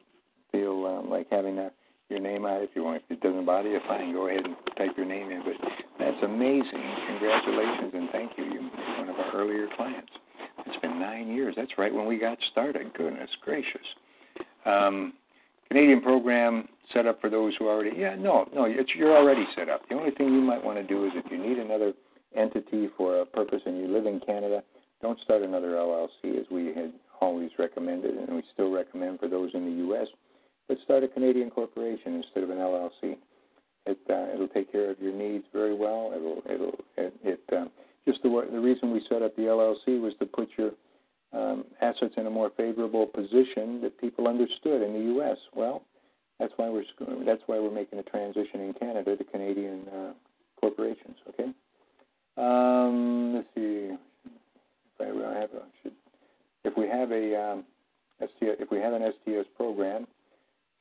feel um, like having that, your name out, if you want, if it doesn't bother you, fine. Go ahead and type your name in. But that's amazing. Congratulations and thank you. You're one of our earlier clients. It's been nine years. That's right when we got started. Goodness gracious. Um, Canadian program set up for those who already. Yeah, no, no, it's, you're already set up. The only thing you might want to do is if you need another entity for a purpose and you live in Canada, don't start another LLC as we had always recommended and we still recommend for those in the U.S. But start a Canadian corporation instead of an LLC. It uh, it'll take care of your needs very well. It'll it'll it, it uh, just the the reason we set up the LLC was to put your um, assets in a more favorable position that people understood in the U.S. Well, that's why we're that's why we're making a transition in Canada to Canadian uh, corporations. Okay. Um, let's see. If I have a, should, if we have a um, STS, if we have an STS program,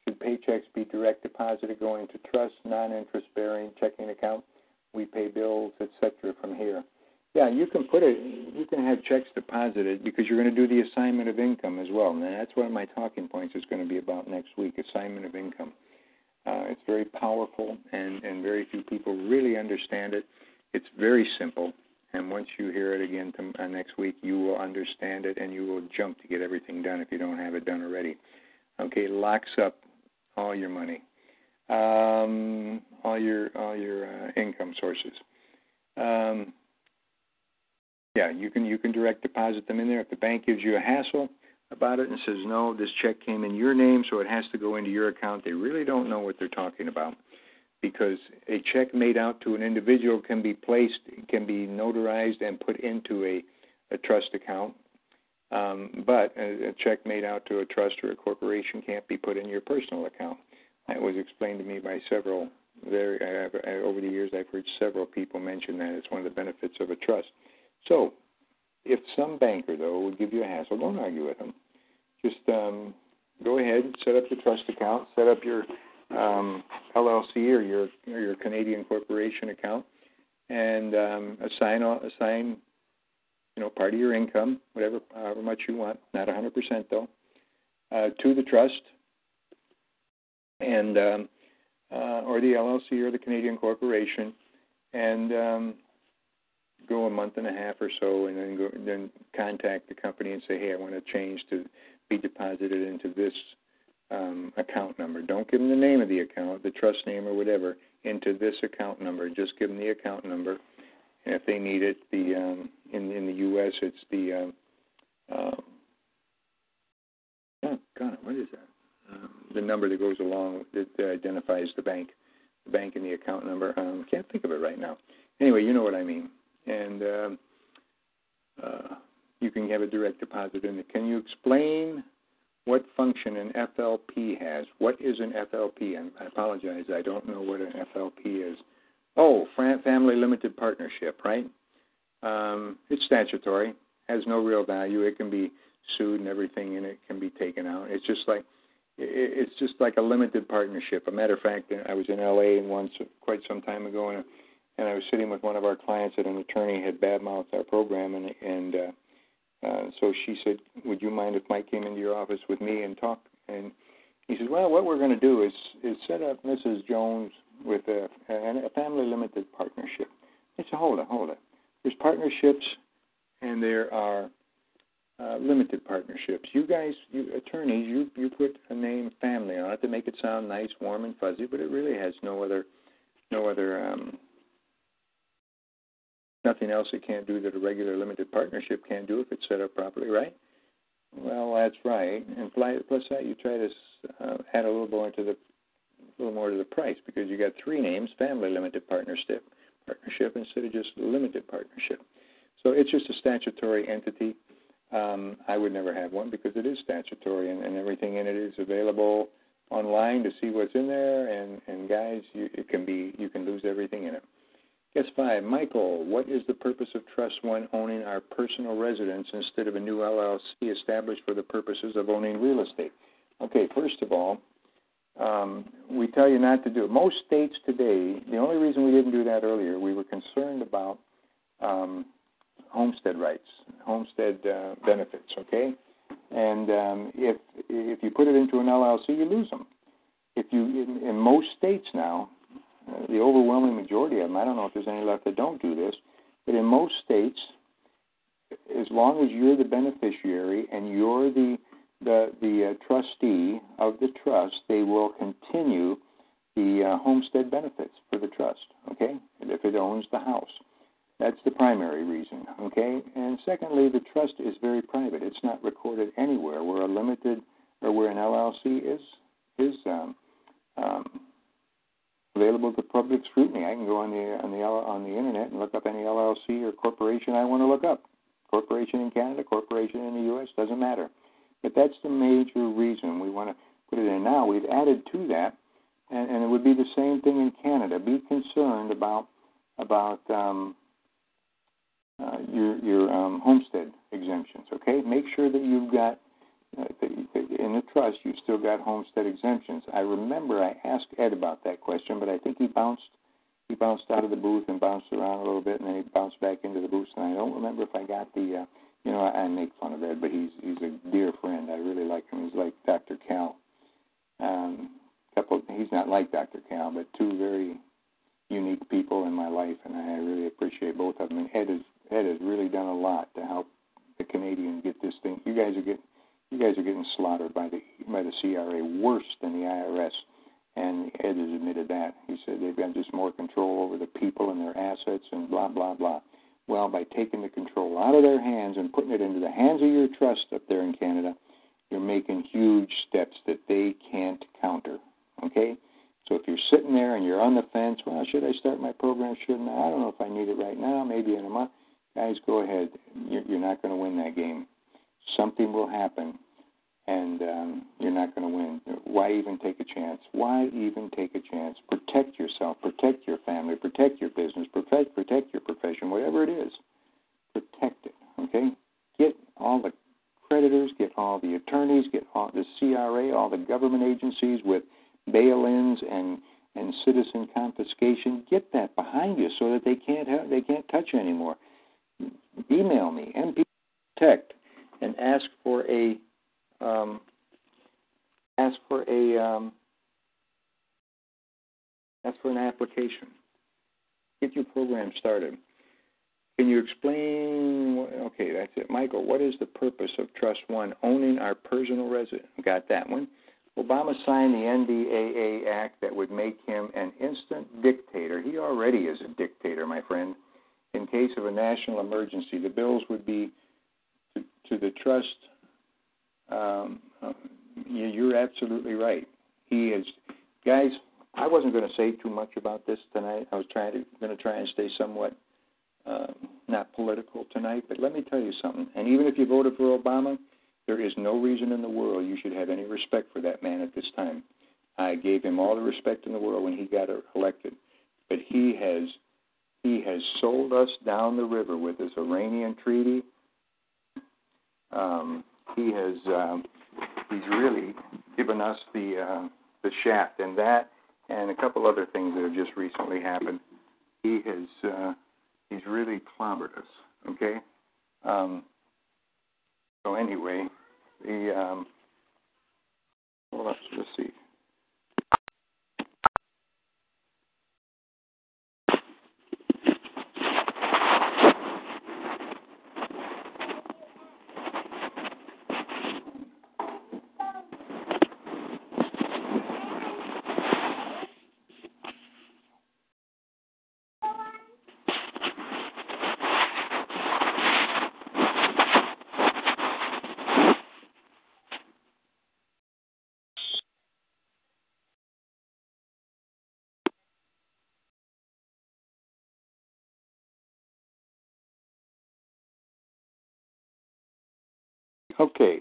should paychecks be direct deposited going to trust, non-interest bearing checking account? We pay bills, etc. from here. Yeah, you can put it. You can have checks deposited because you're going to do the assignment of income as well. And that's one of my talking points is going to be about next week: assignment of income. Uh, it's very powerful, and and very few people really understand it. It's very simple, and once you hear it again to, uh, next week, you will understand it, and you will jump to get everything done if you don't have it done already. Okay, locks up all your money, um, all your all your uh, income sources. Um, yeah, you can you can direct deposit them in there. If the bank gives you a hassle about it and says no, this check came in your name, so it has to go into your account, they really don't know what they're talking about because a check made out to an individual can be placed, can be notarized and put into a, a trust account. Um, but a, a check made out to a trust or a corporation can't be put in your personal account. That was explained to me by several. Very over the years, I've heard several people mention that it's one of the benefits of a trust. So, if some banker, though, would give you a hassle, don't argue with them. Just um, go ahead, set up your trust account, set up your um, LLC or your or your Canadian corporation account, and um, assign assign you know part of your income, whatever however much you want, not 100% though, uh, to the trust, and um, uh, or the LLC or the Canadian corporation, and um, go a month and a half or so, and then go then contact the company and say, hey, I want to change to be deposited into this um, account number. Don't give them the name of the account, the trust name or whatever, into this account number. Just give them the account number. And if they need it, the um, in in the U.S. it's the um, um, oh God, what is that? Um, the number that goes along that identifies the bank, the bank and the account number. Um, can't think of it right now. Anyway, you know what I mean and um, uh, you can have a direct deposit in it. Can you explain what function an FLP has. What is an FLP? And I apologize, I don't know what an FLP is. Oh, family limited partnership, right? Um, it's statutory, has no real value. It can be sued and everything in it can be taken out. It's just like it's just like a limited partnership. A matter of fact, I was in LA once quite some time ago, and and I was sitting with one of our clients that an attorney had badmouthed our program, and and uh, uh, so she said, "Would you mind if Mike came into your office with me and talk?" And he said, "Well, what we're going to do is is set up Mrs. Jones with a, a family limited partnership." I said, "Hold it, hold it. There's partnerships, and there are uh, limited partnerships. You guys, you attorneys, you you put a name family on it to make it sound nice, warm, and fuzzy, but it really has no other no other um, nothing else it can't do that a regular limited partnership can't do if it's set up properly, right? Well, that's right. And plus that, you try to uh, add a little more to the a little more to the price because you got three names: family limited partnership, partnership instead of just limited partnership. So it's just a statutory entity um, I would never have one because it is statutory and, and everything in it is available online to see what's in there. And, and guys, you, it can be you can lose everything in it. Guess five, Michael. What is the purpose of Trust One owning our personal residence instead of a new LLC established for the purposes of owning real estate? Okay, first of all, um, we tell you not to do it. Most states today, the only reason we didn't do that earlier, we were concerned about um, homestead rights, homestead uh, benefits. Okay, and um, if if you put it into an LLC, you lose them. If you in, in most states now, the overwhelming majority of them, I don't know if there's any left that don't do this, but in most states, as long as you're the beneficiary and you're the the the uh, trustee of the trust, they will continue the uh, homestead benefits for the trust. Okay, if it owns the house. That's the primary reason, okay? And secondly, the trust is very private. It's not recorded anywhere. Where a limited or where an LLC is is um, um, available to public scrutiny. I can go on the on the on the internet and look up any LLC or corporation I want to look up. Corporation in Canada, corporation in the U.S. doesn't matter. But that's the major reason we want to put it in. Now we've added to that, and, and it would be the same thing in Canada. Be concerned about about um, uh, your your um, homestead exemptions. Okay, make sure that you've got in the trust you've still got homestead exemptions. I remember I asked Ed about that question, but I think he bounced he bounced out of the booth and bounced around a little bit, and then he bounced back into the booth. And I don't remember if I got the uh, you know I, I make fun of Ed, but he's he's a dear friend. I really like him. He's like Dr. Cal. Um, couple he's not like Dr. Cal, but two very unique people in my life, and I really appreciate both of them. And Ed is Ed has really done a lot to help the Canadian get this thing. You guys are getting you guys are getting slaughtered by the by the CRA worse than the IRS, and Ed has admitted that. He said they've got just more control over the people and their assets and blah blah blah. Well, by taking the control out of their hands and putting it into the hands of your trust up there in Canada, you're making huge steps that they can't counter. Okay? So if you're sitting there and you're on the fence, well, should I start my program? Shouldn't I? I don't know if I need it right now. Maybe in a month guys, go ahead. You're not going to win that game. Something will happen, and um, you're not going to win. Why even take a chance? Why even take a chance? Protect yourself, protect your family, protect your business, protect protect your profession, whatever it is. Protect it. Okay. Get all the creditors, get all the attorneys, get all the CRA, all the government agencies with bail-ins and and citizen confiscation. Get that behind you so that they can't have, they can't touch you anymore email me, MP Protect, and ask for a um, ask for a um, ask for an application. Get your program started. Can you explain? Okay, that's it, Michael. What is the purpose of Trust One owning our personal residence? Got that one. Obama signed the NDAA Act that would make him an instant dictator. He already is a dictator, my friend in case of a national emergency. The bills would be to, the trust. Um, you're absolutely right. He is, guys. I wasn't going to say too much about this tonight. I was trying to going to try and stay somewhat uh, not political tonight. But let me tell you something. And even if you voted for Obama, There is no reason in the world you should have any respect for that man at this time. I gave him all the respect in the world when he got elected, but he has he has sold us down the river with this Iranian treaty. Um, he has um, he's really given us the uh, the shaft, and that and a couple other things that have just recently happened. He has uh, he's really clobbered us. Okay. Um, so anyway, the um, hold on, let's see. Okay.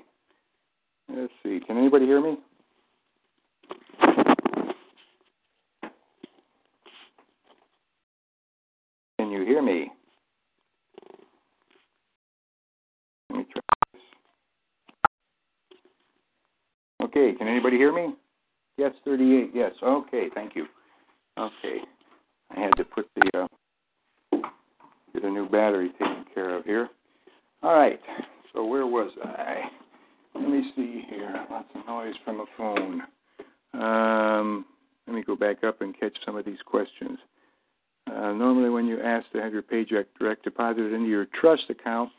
Let's see. Can anybody hear me? Can you hear me? Let me try this. Okay. Can anybody hear me? Yes, 38. Yes. Okay. Thank you. Okay. I had to put the uh, get a new battery taken care of here. All right. So where was I? Let me see here. Lots of noise from a phone. Um, let me go back up and catch some of these questions. Uh, normally, when you ask to have your paycheck direct deposited into your trust account,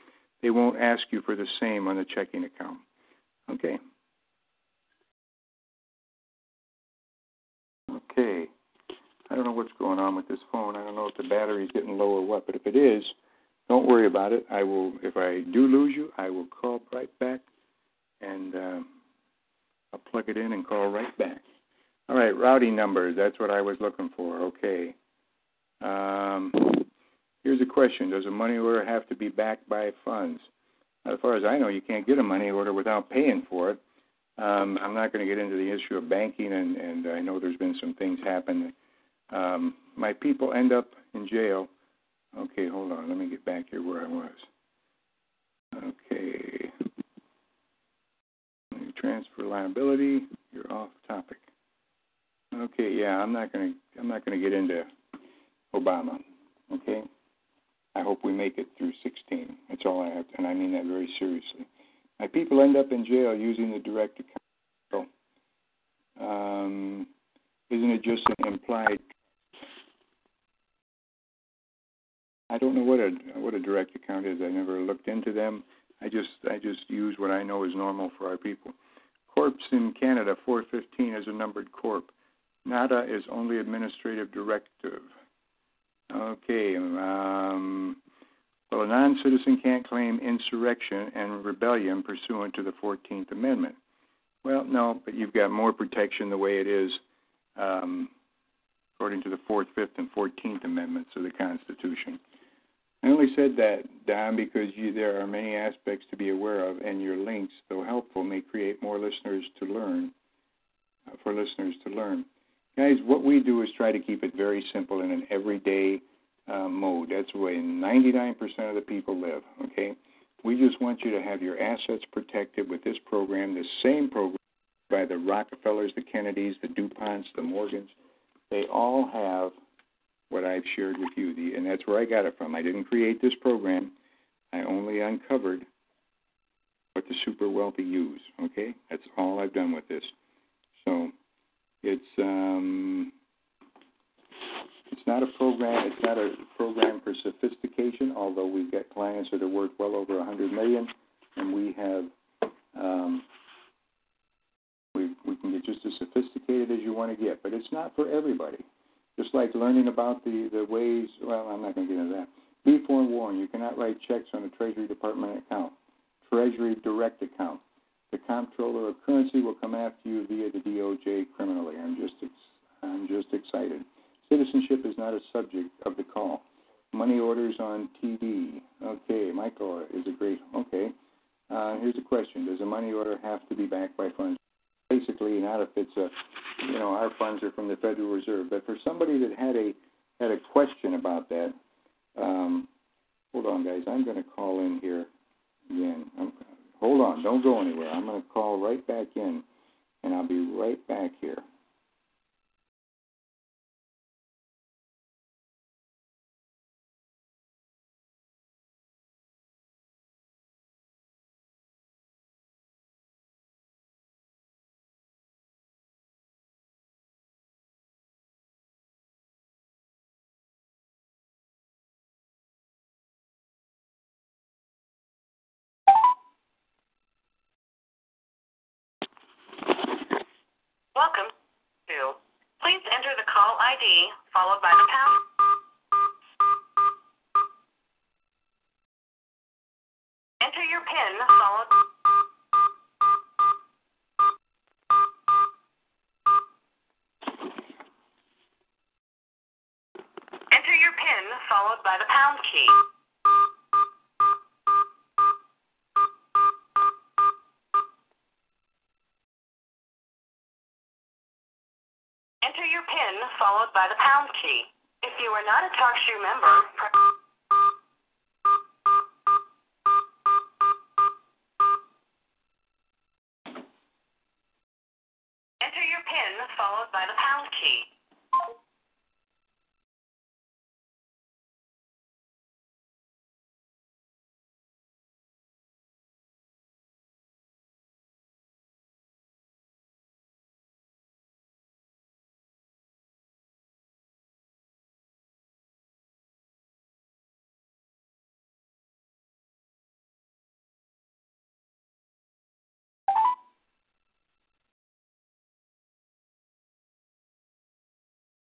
they won't ask you for the same on the checking account. Okay. Okay. I don't know what's going on with this phone. I don't know if the battery's getting low or what, but if it is, don't worry about it. I will. If I do lose you, I will call right back, and uh, I'll plug it in and call right back. All right, routing numbers. That's what I was looking for. Okay. Um, here's a question: Does a money order have to be backed by funds? As far as I know, you can't get a money order without paying for it. Um, I'm not going to get into the issue of banking, and, and I know there's been some things happen. Um, my people end up in jail Okay, hold on. Let me get back here where I was. Okay. Transfer liability. You're off topic. Okay, yeah, I'm not gonna I'm not gonna get into Obama. Okay. I hope we make it through 16. That's all I have, to, and I mean that very seriously. My people end up in jail using the direct account. Um, isn't it just an implied I don't know what a what a direct account is. I never looked into them. I just I just use what I know is normal for our people. Corps in Canada 415 is a numbered corp. NADA is only administrative directive. Okay. Um, well, a non-citizen can't claim insurrection and rebellion pursuant to the 14th Amendment. Well, no, but you've got more protection the way it is, um, according to the Fourth, Fifth, and Fourteenth Amendments of the Constitution. I only said that, Don, because you, there are many aspects to be aware of, and your links, though helpful, may create more listeners to learn, uh, for listeners to learn. Guys, what we do is try to keep it very simple in an everyday uh, mode. That's the way 99% of the people live, okay? We just want you to have your assets protected with this program, the same program by the Rockefellers, the Kennedys, the DuPonts, the Morgans. They all have what I've shared with you. The, and that's where I got it from. I didn't create this program. I only uncovered what the super wealthy use. Okay, that's all I've done with this. So it's um, it's not a program. It's not a program for sophistication. Although we've got clients that are worth well over a hundred million, and we have um, we we can get just as sophisticated as you want to get. But it's not for everybody. Just like learning about the, the ways, well, I'm not going to get into that. Be forewarned, you cannot write checks on a Treasury Department account, Treasury Direct account. The comptroller of currency will come after you via the DOJ criminally. I'm just, ex- I'm just excited. Citizenship is not a subject of the call. Money orders on TV. Okay, Michael is a great. Okay, uh, here's a question: Does a money order have to be backed by funds? Basically, not if it's a, you know, our funds are from the Federal Reserve. But for somebody that had a had a question about that, um, hold on, guys. I'm going to call in here again. I'm, hold on, don't go anywhere. I'm going to call right back in, and I'll be right back here. Welcome to. Please enter the call ID followed by the pound.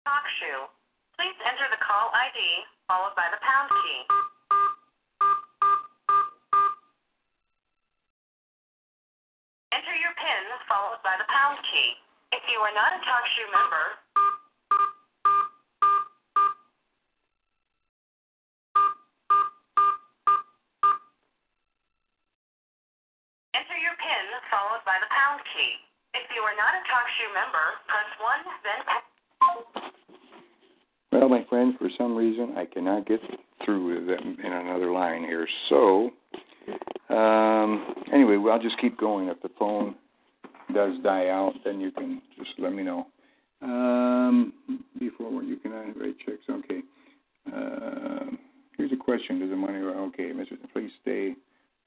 TalkShoe. Please enter the call ID followed by the pound key. Enter your PIN followed by the pound key. If you are not a TalkShoe member, enter your PIN followed by the pound key. If you are not a TalkShoe member, press 1, then. Well, my friend, for some reason I cannot get through with them in another line here. So, um, anyway, well, I'll just keep going. If the phone does die out, then you can just let me know. Um, before you can write checks. Okay. Um, here's a question. Does the money? Okay, Mr. Please stay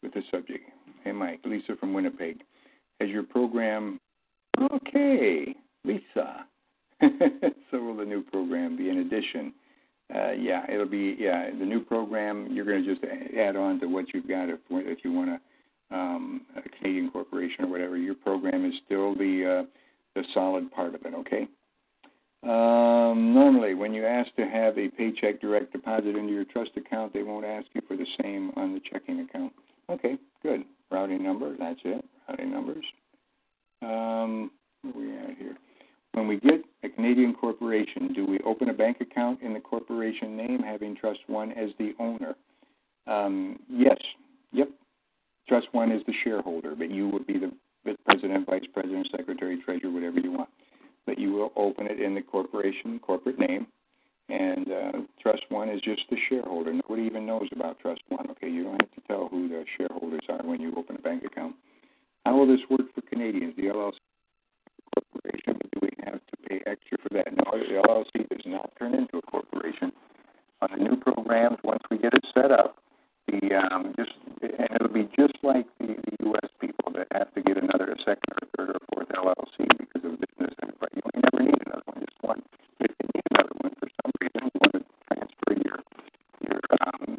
with the subject. Hey, Mike. Lisa from Winnipeg. Has your program? Okay, Lisa. [LAUGHS] so will the new program be in addition? Uh, yeah, it'll be yeah the new program. You're going to just add on to what you've got if if you want a, um, a Canadian corporation or whatever. Your program is still the uh, the solid part of it. Okay. Um, normally, when you ask to have a paycheck direct deposit into your trust account, they won't ask you for the same on the checking account. Okay, good. Routing number, that's it. Routing numbers. Um, where are we at here? When we get a Canadian corporation, do we open a bank account in the corporation name, having Trust One as the owner? Um, yes. Yep. Trust One is the shareholder, but you would be the president, vice president, secretary, treasurer, whatever you want. But you will open it in the corporation corporate name, and uh, Trust One is just the shareholder. Nobody even knows about Trust One. Okay, you don't have to tell who the shareholders are when you open a bank account. How will this work for Canadians? The LLC corporation, do we have to pay extra for that? No, the LLC does not turn into a corporation. On the new programs, once we get it set up, the um, just and it'll be just like the, the U.S. people that have to get another, a second or third or fourth LLC because of business. And you never need another one, just one. If you need another one for some reason, you want to transfer your your um,